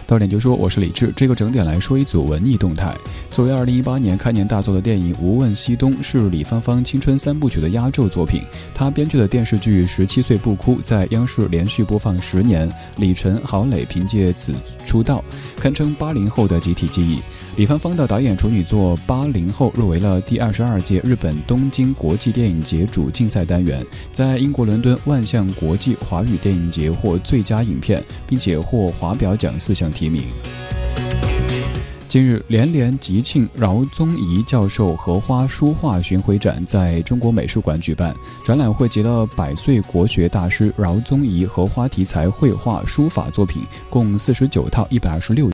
到点就说，我是李志。这个整点来说一组文艺动态。作为二零一八年开年大作的电影《无问西东》，是李芳芳青春三部曲的压轴作品。她编剧的电视剧《十七岁不哭》在央视连续播放十年，李晨、郝蕾凭借此出道，堪称八零后的集体记忆。李芳芳的导演处女作《八零后》入围了第二十二届日本东京国际电影节主竞赛单元，在英国伦敦万象国际华语电影节获最佳影片，并且获华表奖四项提名。近日，连连吉庆饶宗颐教授荷花书画巡回展在中国美术馆举办，展览汇集了百岁国学大师饶宗颐荷花题材绘画书法作品，共四十九套，一百二十六。